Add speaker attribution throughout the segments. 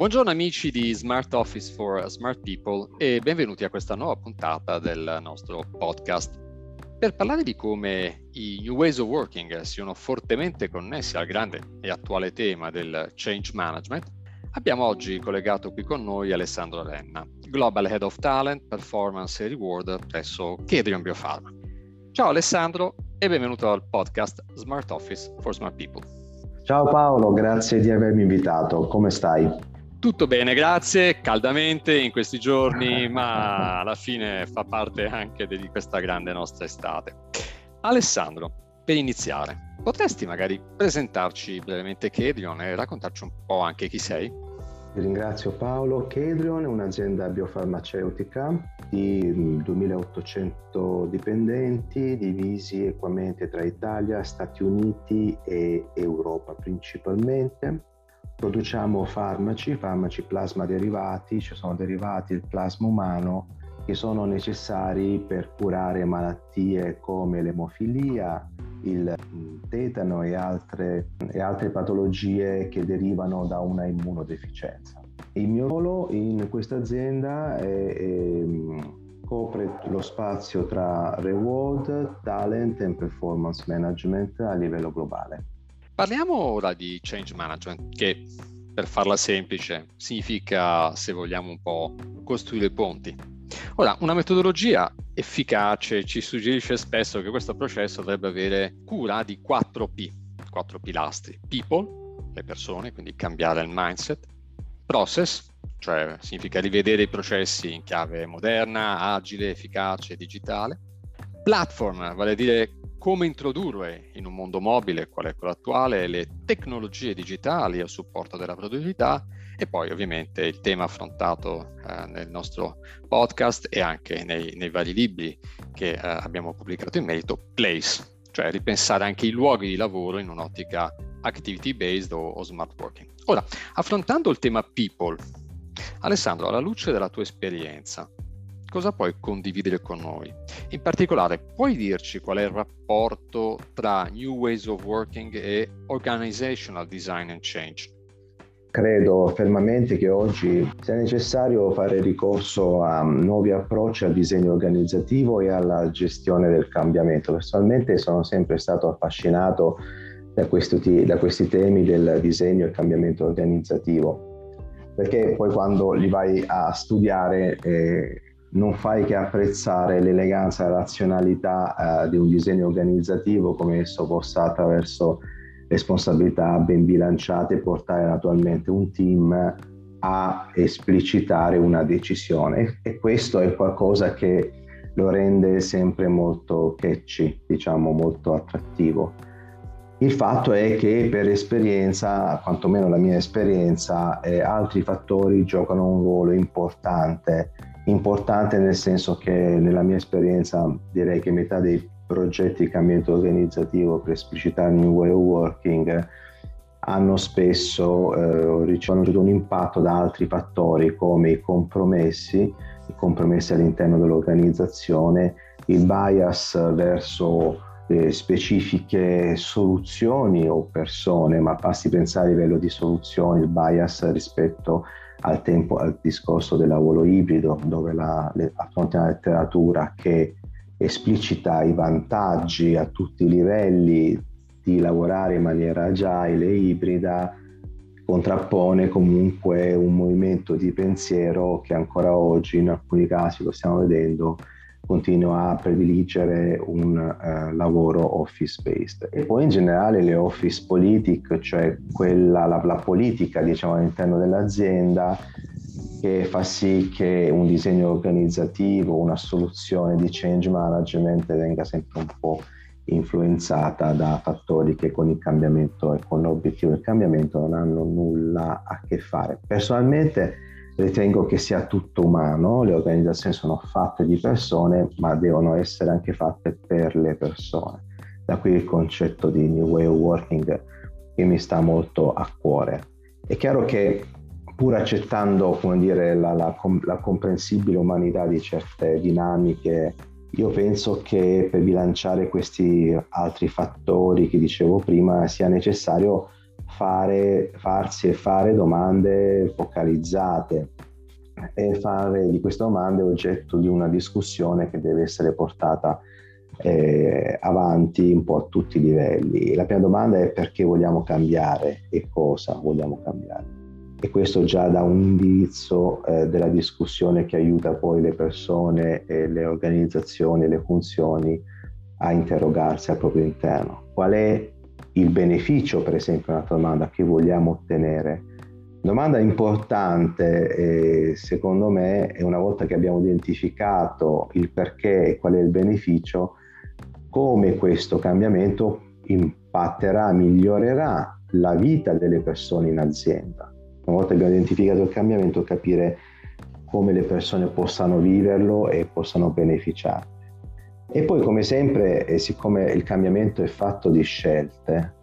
Speaker 1: Buongiorno amici di Smart Office for Smart People e benvenuti a questa nuova puntata del nostro podcast. Per parlare di come i New Ways of Working siano fortemente connessi al grande e attuale tema del change management, abbiamo oggi collegato qui con noi Alessandro Renna, Global Head of Talent, Performance e Reward presso Kedrion Biopharma. Ciao Alessandro e benvenuto al podcast Smart Office for Smart People.
Speaker 2: Ciao Paolo, grazie di avermi invitato. Come stai?
Speaker 1: Tutto bene, grazie, caldamente in questi giorni, ma alla fine fa parte anche di questa grande nostra estate. Alessandro, per iniziare, potresti magari presentarci brevemente Kedrion e raccontarci un po' anche chi sei?
Speaker 2: Ringrazio Paolo. Kedrion è un'azienda biofarmaceutica di 2800 dipendenti divisi equamente tra Italia, Stati Uniti e Europa principalmente produciamo farmaci, farmaci plasma derivati, ci sono derivati del plasma umano che sono necessari per curare malattie come l'emofilia, il mm, tetano e altre, e altre patologie che derivano da una immunodeficienza. Il mio ruolo in questa azienda è, è, mm, copre lo spazio tra reward, talent e performance management a livello globale.
Speaker 1: Parliamo ora di change management, che per farla semplice significa, se vogliamo un po', costruire ponti. Ora, una metodologia efficace ci suggerisce spesso che questo processo dovrebbe avere cura di 4 P, 4 pilastri. People, le persone, quindi cambiare il mindset. Process, cioè significa rivedere i processi in chiave moderna, agile, efficace, digitale. Platform, vale a dire come introdurre in un mondo mobile, qual è quello attuale, le tecnologie digitali a supporto della produttività e poi ovviamente il tema affrontato eh, nel nostro podcast e anche nei, nei vari libri che eh, abbiamo pubblicato in merito, place, cioè ripensare anche i luoghi di lavoro in un'ottica activity based o, o smart working. Ora, affrontando il tema people, Alessandro, alla luce della tua esperienza, cosa puoi condividere con noi? In particolare, puoi dirci qual è il rapporto tra New Ways of Working e Organizational Design and Change?
Speaker 2: Credo fermamente che oggi sia necessario fare ricorso a nuovi approcci al disegno organizzativo e alla gestione del cambiamento. Personalmente sono sempre stato affascinato da questi, da questi temi del disegno e cambiamento organizzativo, perché poi quando li vai a studiare eh, non fai che apprezzare l'eleganza e la razionalità eh, di un disegno organizzativo come esso possa attraverso responsabilità ben bilanciate portare naturalmente un team a esplicitare una decisione e questo è qualcosa che lo rende sempre molto catchy, diciamo molto attrattivo. Il fatto è che per esperienza, quantomeno la mia esperienza, eh, altri fattori giocano un ruolo importante importante nel senso che nella mia esperienza direi che metà dei progetti di cambiamento organizzativo per esplicitare New Way of Working hanno spesso eh, ricevuto un impatto da altri fattori come i compromessi, i compromessi all'interno dell'organizzazione, il bias verso eh, specifiche soluzioni o persone, ma basti pensare a livello di soluzioni, il bias rispetto a al, tempo, al discorso del lavoro ibrido, dove la, le, affronta una letteratura che esplicita i vantaggi a tutti i livelli di lavorare in maniera agile e ibrida, contrappone comunque un movimento di pensiero che ancora oggi in alcuni casi lo stiamo vedendo continua a prediligere un uh, lavoro office based e poi in generale le office politic, cioè quella, la, la politica diciamo all'interno dell'azienda che fa sì che un disegno organizzativo, una soluzione di change management venga sempre un po' influenzata da fattori che con il cambiamento e con l'obiettivo del cambiamento non hanno nulla a che fare. Personalmente Ritengo che sia tutto umano, le organizzazioni sono fatte di persone, ma devono essere anche fatte per le persone. Da qui il concetto di New Way of Working che mi sta molto a cuore. È chiaro che pur accettando dire, la, la, la comprensibile umanità di certe dinamiche, io penso che per bilanciare questi altri fattori che dicevo prima sia necessario fare, farsi e fare domande focalizzate e fare di queste domande oggetto di una discussione che deve essere portata eh, avanti un po' a tutti i livelli. La prima domanda è perché vogliamo cambiare e cosa vogliamo cambiare. E questo già dà un indirizzo eh, della discussione che aiuta poi le persone, e le organizzazioni, le funzioni a interrogarsi al proprio interno. Qual è il beneficio, per esempio, un'altra domanda che vogliamo ottenere? Domanda importante, eh, secondo me, è una volta che abbiamo identificato il perché e qual è il beneficio, come questo cambiamento impatterà, migliorerà la vita delle persone in azienda. Una volta che abbiamo identificato il cambiamento, capire come le persone possano viverlo e possano beneficiare. E poi, come sempre, e siccome il cambiamento è fatto di scelte,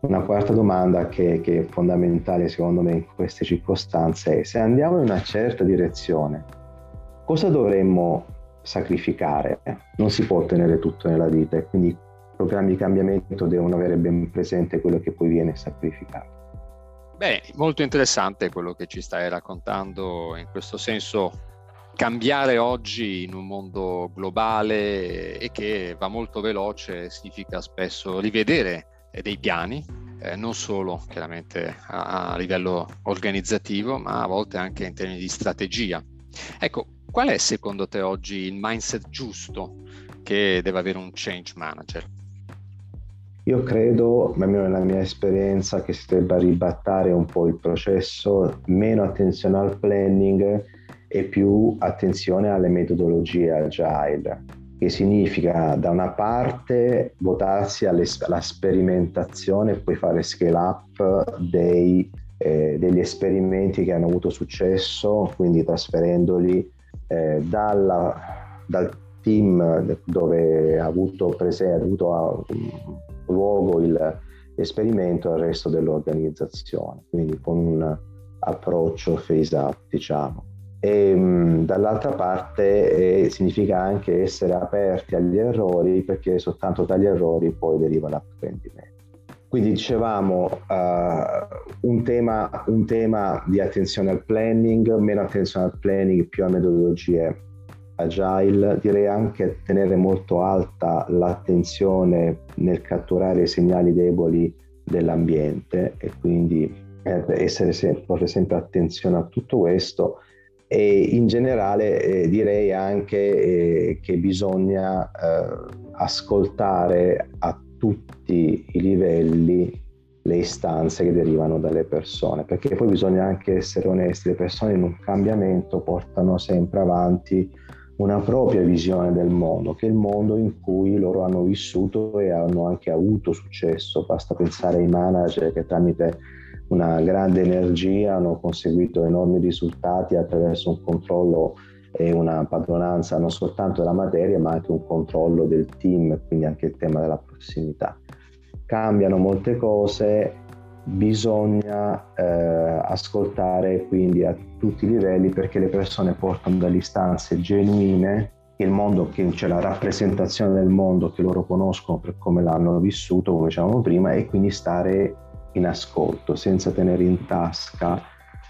Speaker 2: una quarta domanda che, che, è fondamentale secondo me in queste circostanze è se andiamo in una certa direzione, cosa dovremmo sacrificare? Non si può ottenere tutto nella vita e quindi i programmi di cambiamento devono avere ben presente quello che poi viene sacrificato.
Speaker 1: Beh, molto interessante quello che ci stai raccontando in questo senso cambiare oggi in un mondo globale e che va molto veloce significa spesso rivedere dei piani, eh, non solo chiaramente a, a, livello organizzativo, ma a volte anche in termini di strategia. Ecco, qual è secondo te oggi il mindset giusto che deve avere un change manager?
Speaker 2: Io credo, almeno nella mia esperienza, che si debba ribattare un po' il processo, meno attenzione al planning e più attenzione alle metodologie agile, che significa da una parte votarsi alla sperimentazione e poi fare scale up dei, eh, degli esperimenti che hanno avuto successo, quindi trasferendoli eh, dalla, dal team dove ha avuto, prese, ha avuto luogo il, l'esperimento al resto dell'organizzazione, quindi con un approccio phase up, diciamo e dall'altra parte eh, significa anche essere aperti agli errori perché soltanto dagli errori poi deriva l'apprendimento. Quindi dicevamo uh, un, tema, un, tema, di attenzione al planning, meno attenzione al planning, più a metodologie agile, direi anche tenere molto alta l'attenzione nel catturare i segnali deboli dell'ambiente e quindi eh, essere sempre, porre sempre attenzione a tutto questo e in generale eh, direi anche eh, che bisogna eh, ascoltare a tutti i livelli le istanze che derivano dalle persone, perché poi bisogna anche essere onesti, le persone in un cambiamento portano sempre avanti una propria visione del mondo, che è il mondo in cui loro hanno vissuto e hanno anche avuto successo, basta pensare ai manager che tramite una grande energia, hanno conseguito enormi risultati attraverso un controllo e una padronanza non soltanto della materia ma anche un controllo del team, quindi anche il tema della prossimità. Cambiano molte cose, bisogna eh, ascoltare quindi a tutti i livelli perché le persone portano delle istanze genuine il mondo che c'è la rappresentazione del mondo che loro conoscono per come l'hanno vissuto, come dicevamo prima, e quindi stare in ascolto, senza tenere in tasca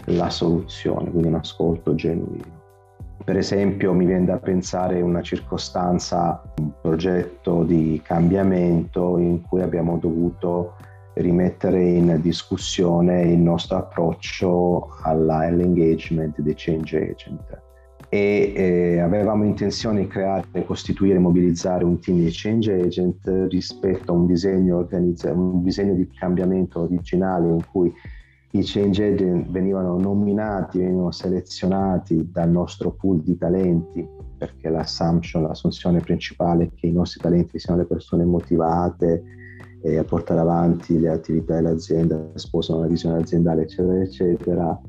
Speaker 2: la soluzione, quindi un ascolto genuino. Per esempio mi viene da pensare una circostanza, un progetto di cambiamento in cui abbiamo dovuto rimettere in discussione il nostro approccio all'engagement dei change agent e eh, avevamo intenzione di creare, costituire e mobilizzare un team di change agent rispetto a un disegno, organizza- un disegno di cambiamento originale in cui i change agent venivano nominati, venivano selezionati dal nostro pool di talenti, perché l'assumption, l'assunzione principale è che i nostri talenti siano le persone motivate eh, a portare avanti le attività dell'azienda, sposano la visione aziendale, eccetera, eccetera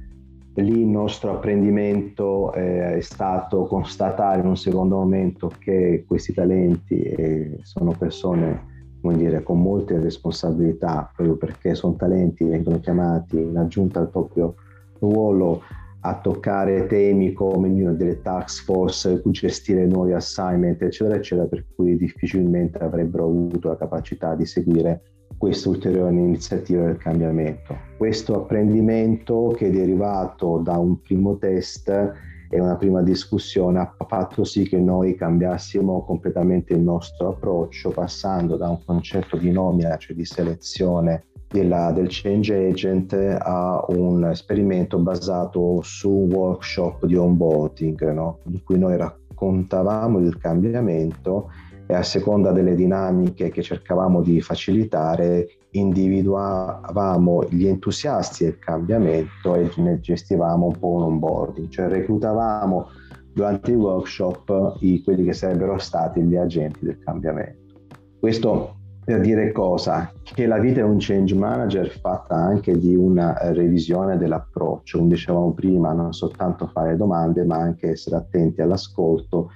Speaker 2: lì il nostro apprendimento eh, è stato constatare in un secondo momento che questi talenti eh, sono persone dire, con molte responsabilità, proprio perché sono talenti, vengono chiamati in aggiunta al proprio ruolo a toccare temi come you delle task force, gestire nuovi assignment, eccetera, eccetera, per cui difficilmente avrebbero avuto la capacità di seguire questa ulteriore iniziativa del cambiamento. Questo apprendimento che è derivato da un primo test e una prima discussione ha fatto sì che noi cambiassimo completamente il nostro approccio passando da un concetto di nomina, cioè di selezione della, del change agent a un esperimento basato su un workshop di onboarding no? in cui noi raccontavamo il cambiamento e a seconda delle dinamiche che cercavamo di facilitare individuavamo gli entusiasti del cambiamento e ne gestivamo un po' un onboarding, cioè reclutavamo durante i workshop i, quelli che sarebbero stati gli agenti del cambiamento. Questo per dire cosa? Che la vita è un change manager fatta anche di una revisione dell'approccio, come dicevamo prima, non soltanto fare domande, ma anche essere attenti all'ascolto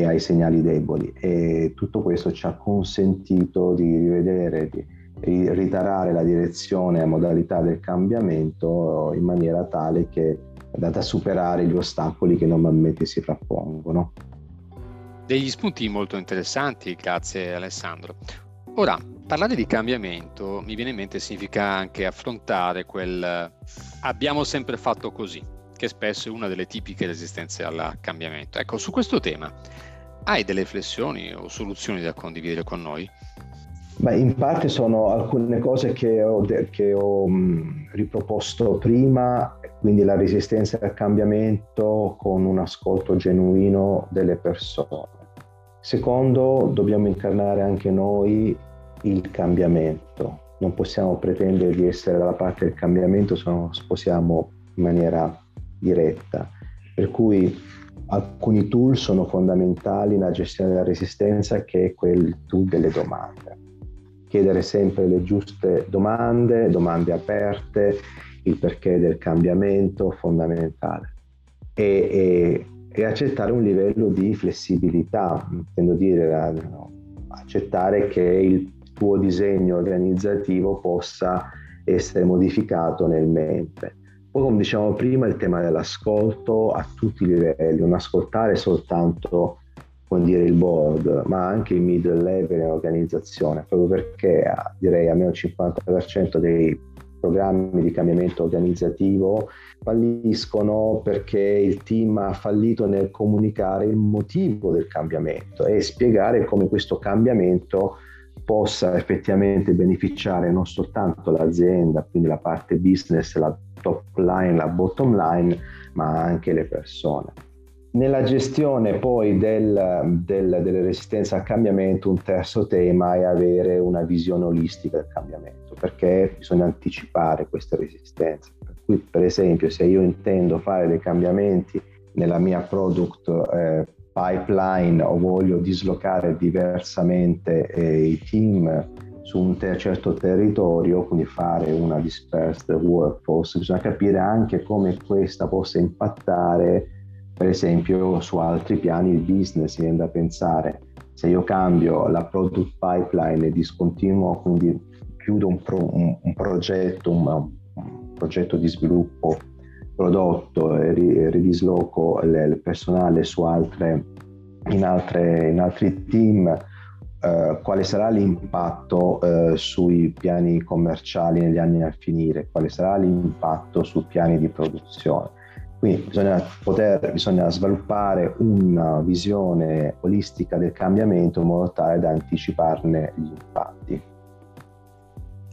Speaker 2: e ai segnali deboli. E tutto questo ci ha consentito di rivedere, di ritarare la direzione e modalità del cambiamento in maniera tale che da superare gli ostacoli che normalmente si frappongono.
Speaker 1: Degli spunti molto interessanti, grazie Alessandro. Ora, parlare di cambiamento mi viene in mente significa anche affrontare quel abbiamo sempre fatto così, che spesso è una delle tipiche resistenze al cambiamento. Ecco, su questo tema hai delle riflessioni o soluzioni da condividere con noi?
Speaker 2: Beh, in parte sono alcune cose che ho, che ho mh, riproposto prima, quindi la resistenza al cambiamento con un ascolto genuino delle persone. Secondo, dobbiamo incarnare anche noi il cambiamento. Non possiamo pretendere di essere dalla parte del cambiamento se non sposiamo in maniera diretta. Per cui alcuni tool sono fondamentali nella gestione della resistenza che è quel tool delle domande. Chiedere sempre le giuste domande, domande aperte, il perché del cambiamento fondamentale. E, e, e accettare un livello di flessibilità, intendo dire accettare che il tuo disegno organizzativo possa essere modificato nel mente. Poi, come dicevamo prima, il tema dell'ascolto a tutti i livelli, non ascoltare soltanto dire il board, ma anche il middle level dell'organizzazione, proprio perché direi almeno il 50% dei programmi di cambiamento organizzativo falliscono perché il team ha fallito nel comunicare il motivo del cambiamento e spiegare come questo cambiamento possa effettivamente beneficiare non soltanto l'azienda, quindi la parte business, la top line, la bottom line, ma anche le persone. Nella gestione poi del, del, delle resistenze al cambiamento, un terzo tema è avere una visione olistica del cambiamento, perché bisogna anticipare queste resistenze. Per cui, per esempio, se io intendo fare dei cambiamenti nella mia product eh, pipeline o voglio dislocare diversamente eh, i team su un ter- certo territorio, quindi fare una dispersed workforce, bisogna capire anche come questa possa impattare per esempio su altri piani di business, mi viene da pensare. Se io cambio la product pipeline e discontinuo, quindi chiudo un, pro- un, un progetto, un, un progetto di sviluppo prodotto e ridisloco il personale altre, in, altre, in altri team, eh, quale sarà l'impatto eh, sui piani commerciali negli anni a finire, quale sarà l'impatto sui piani di produzione. Quindi bisogna, poter, bisogna sviluppare una visione olistica del cambiamento in modo tale da anticiparne gli impatti.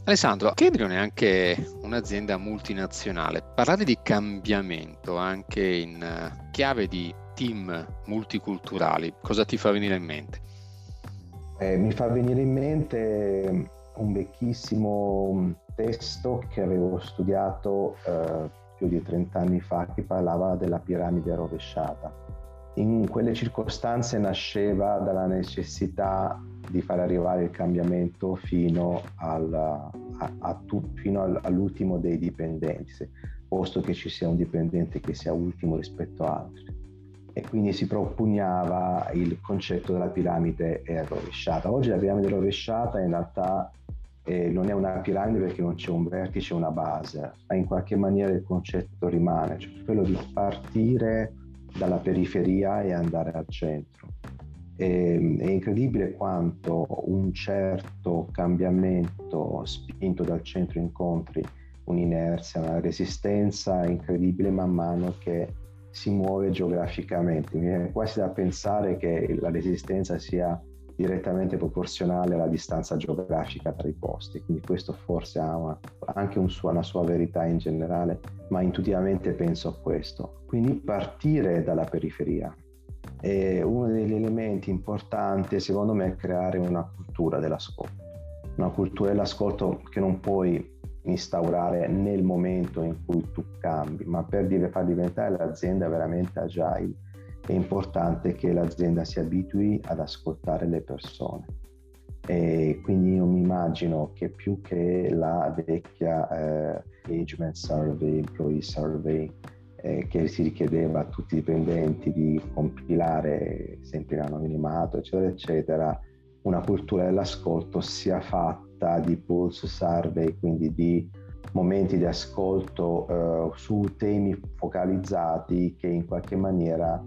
Speaker 1: Alessandro, Kedrion è anche un'azienda multinazionale. Parlare di cambiamento anche in eh, chiave di team multiculturali, cosa ti fa venire in mente?
Speaker 2: Eh, mi fa venire in mente un vecchissimo testo che avevo studiato eh, più di 30 anni fa che parlava della piramide rovesciata in quelle circostanze nasceva dalla necessità di far arrivare il cambiamento fino, al, a, a tu, fino al, all'ultimo dei dipendenti, posto che ci sia un dipendente che sia ultimo rispetto a altri. E quindi si propugnava il concetto della piramide rovesciata. Oggi la piramide rovesciata in realtà eh, non è una piramide perché non c'è un vertice una base, ma in qualche maniera il concetto rimane, cioè quello di partire dalla periferia e andare al centro. E, è incredibile quanto un certo cambiamento spinto dal centro incontri un'inerzia, una resistenza incredibile man mano che si muove geograficamente. Mi viene quasi da pensare che la resistenza sia direttamente proporzionale alla distanza geografica tra i posti, quindi questo forse ha una, anche un suo, una sua verità in generale, ma intuitivamente penso a questo. Quindi partire dalla periferia. E uno degli elementi importanti secondo me è creare una cultura dell'ascolto, una cultura dell'ascolto che non puoi instaurare nel momento in cui tu cambi, ma per far diventare l'azienda veramente agile è importante che l'azienda si abitui ad ascoltare le persone. E quindi io mi immagino che più che la vecchia eh, engagement survey, employee survey, eh, che si richiedeva a tutti i dipendenti di compilare sempre in anonimato, eccetera, eccetera, una cultura dell'ascolto sia fatta di pulse survey, quindi di momenti di ascolto eh, su temi focalizzati che in qualche maniera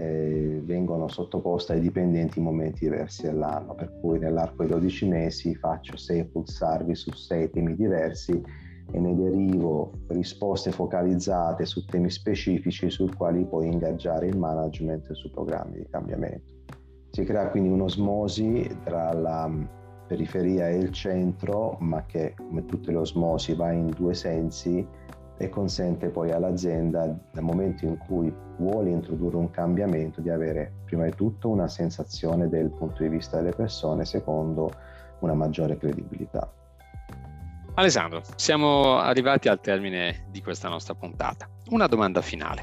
Speaker 2: eh, vengono sottoposte ai dipendenti in momenti diversi dell'anno, per cui nell'arco di 12 mesi faccio 6 pulsarvi su 6 temi diversi e ne derivo risposte focalizzate su temi specifici sui quali poi ingaggiare il management su programmi di cambiamento. Si crea quindi un'osmosi tra la periferia e il centro, ma che come tutte le osmosi va in due sensi e consente poi all'azienda nel momento in cui vuole introdurre un cambiamento di avere prima di tutto una sensazione del punto di vista delle persone, secondo una maggiore credibilità.
Speaker 1: Alessandro, siamo arrivati al termine di questa nostra puntata. Una domanda finale.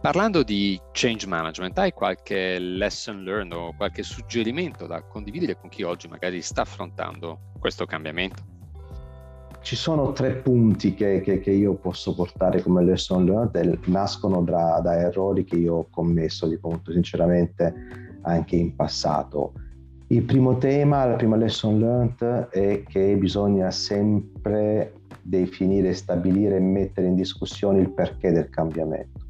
Speaker 1: Parlando di change management, hai qualche lesson learned o qualche suggerimento da condividere con chi oggi magari sta affrontando questo cambiamento?
Speaker 2: Ci sono tre punti che, che, che io posso portare come lesson learned, nascono da, da errori che io ho commesso, dico molto sinceramente, anche in passato. Il primo tema, la prima lesson learned è che bisogna sempre definire, stabilire e mettere in discussione il perché del cambiamento.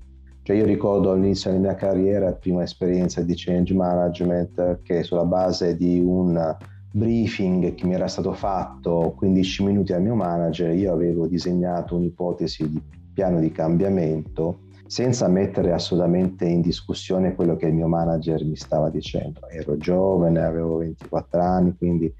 Speaker 2: Cioè io ricordo all'inizio della mia carriera, prima esperienza di change management, che sulla base di un briefing che mi era stato fatto 15 minuti al mio manager, io avevo disegnato un'ipotesi di piano di cambiamento senza mettere assolutamente in discussione quello che il mio manager mi stava dicendo. Ero giovane, avevo 24 anni, quindi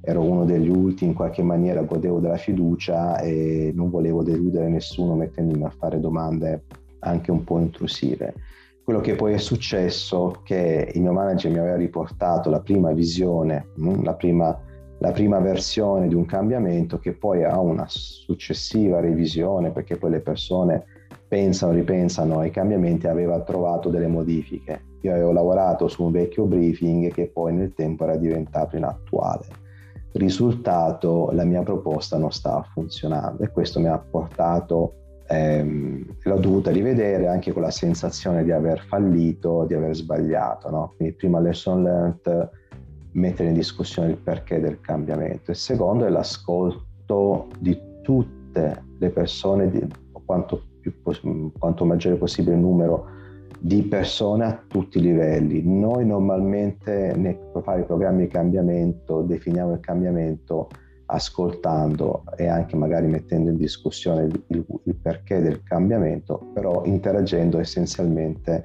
Speaker 2: ero uno degli ultimi, in qualche maniera godevo della fiducia e non volevo deludere nessuno mettendomi a fare domande anche un po' intrusive. Quello che poi è successo che il mio manager mi aveva riportato la prima visione, mm, la prima, la prima versione di un cambiamento che poi ha una successiva revisione perché poi le persone pensano, ripensano ai cambiamenti, aveva trovato delle modifiche. Io avevo lavorato su un vecchio briefing che poi nel tempo era diventato inattuale. Risultato, la mia proposta non stava funzionando e questo mi ha portato ehm, l'ho dovuta rivedere anche con la sensazione di aver fallito, di aver sbagliato. No? Quindi prima lesson learned, mettere in discussione il perché del cambiamento. Il secondo è l'ascolto di tutte le persone, di, quanto, più, quanto maggiore possibile il numero di persone a tutti i livelli. Noi normalmente nel fare programmi di cambiamento definiamo il cambiamento ascoltando e anche magari mettendo in discussione il, il, perché del cambiamento, però interagendo essenzialmente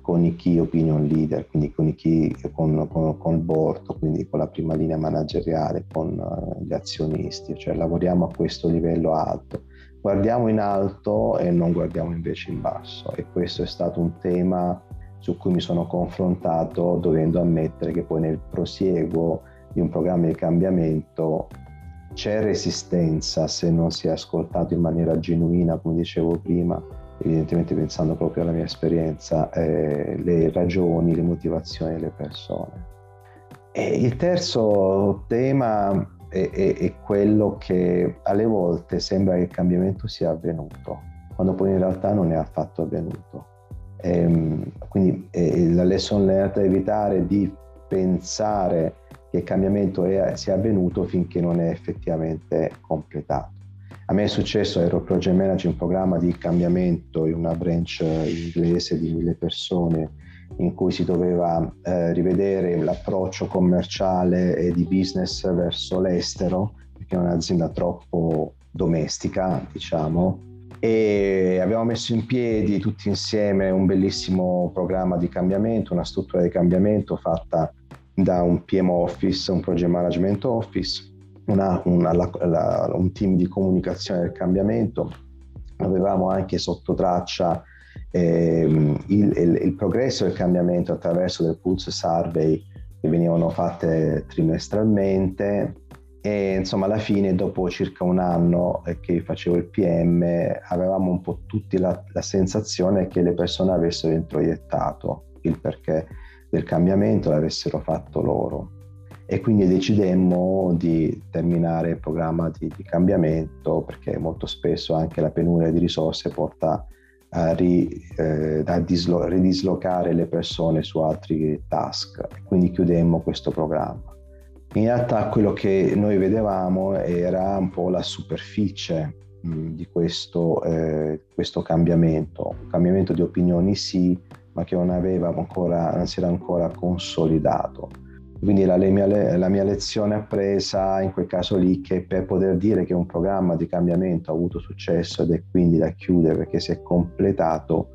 Speaker 2: con i key opinion leader, quindi con, i key, con, con, con il board, quindi con la prima linea manageriale, con uh, gli azionisti, cioè lavoriamo a questo livello alto. Guardiamo in alto e non guardiamo invece in basso e questo è stato un tema su cui mi sono confrontato dovendo ammettere che poi nel prosieguo di un programma di cambiamento c'è resistenza se non si è ascoltato in maniera genuina, come dicevo prima, evidentemente pensando proprio alla mia esperienza, eh, le ragioni, le motivazioni delle persone. E il terzo tema è, è, è, quello che alle volte sembra che il cambiamento sia avvenuto, quando poi in realtà non è affatto avvenuto. E, ehm, quindi eh, la lesson learned è evitare di pensare che il cambiamento è, sia avvenuto finché non è effettivamente completato. A me è successo, ero project manager in programma di cambiamento in una branch inglese di mille persone in cui si doveva eh, rivedere l'approccio commerciale e di business verso l'estero, perché è un'azienda troppo domestica, diciamo, e abbiamo messo in piedi tutti insieme un bellissimo programma di cambiamento, una struttura di cambiamento fatta da un PM Office, un Project Management Office, una, una, la, la, un team di comunicazione del cambiamento. Avevamo anche sotto traccia eh, il, il, il, progresso del cambiamento attraverso del pulse survey che venivano fatte trimestralmente e insomma alla fine dopo circa un anno che facevo il PM avevamo un po' tutti la, la sensazione che le persone avessero introiettato il perché del cambiamento l'avessero fatto loro. E quindi decidemmo di terminare il programma di, di cambiamento perché molto spesso anche la penuria di risorse porta a, ri, eh, a dislo- ridislocare le persone su altri task. Quindi chiudemmo questo programma. In realtà quello che noi vedevamo era un po' la superficie mh, di questo, eh, questo cambiamento, un cambiamento di opinioni sì, ma che non, ancora, non si era ancora consolidato. Quindi la, mia, la mia lezione appresa in quel caso lì che per poter dire che un programma di cambiamento ha avuto successo ed è quindi da chiudere perché si è completato,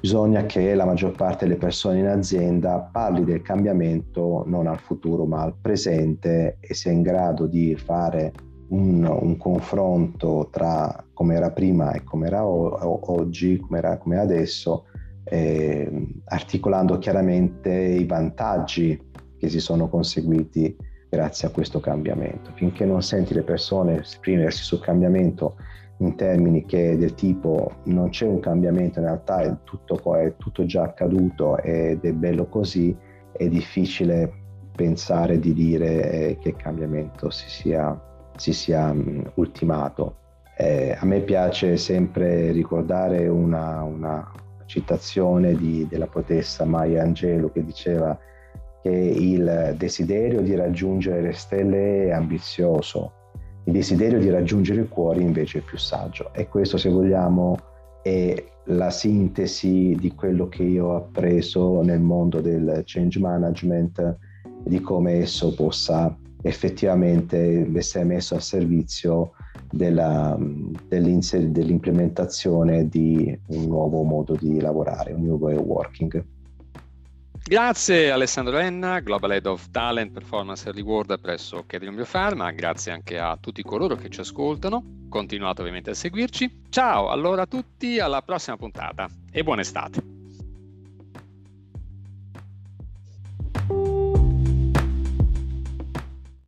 Speaker 2: bisogna che la maggior parte delle persone in azienda parli del cambiamento non al futuro ma al presente e sia in grado di fare un, un confronto tra come era prima e come era oggi, come era, adesso eh, articolando chiaramente i vantaggi che si sono conseguiti grazie a questo cambiamento. Finché non senti le persone esprimersi sul cambiamento in termini che del tipo non c'è un cambiamento, in realtà è tutto, è tutto già accaduto ed è bello così, è difficile pensare di dire eh, che il cambiamento si sia, si sia ultimato. Eh, a me piace sempre ricordare una, una, citazione di, della poetessa Maya Angelou che diceva che il desiderio di raggiungere le stelle è ambizioso, il desiderio di raggiungere il cuore invece è più saggio. E questo, se vogliamo, è la sintesi di quello che io ho appreso nel mondo del change management, di come esso possa effettivamente essere messo a servizio della, dell'implementazione di un nuovo modo di lavorare, un new way of working.
Speaker 1: Grazie Alessandro Enna, Global Head of Talent Performance and Reward presso Kedrion Biopharma, grazie anche a tutti coloro che ci ascoltano, continuate ovviamente a seguirci. Ciao allora a tutti, alla prossima puntata e buona estate.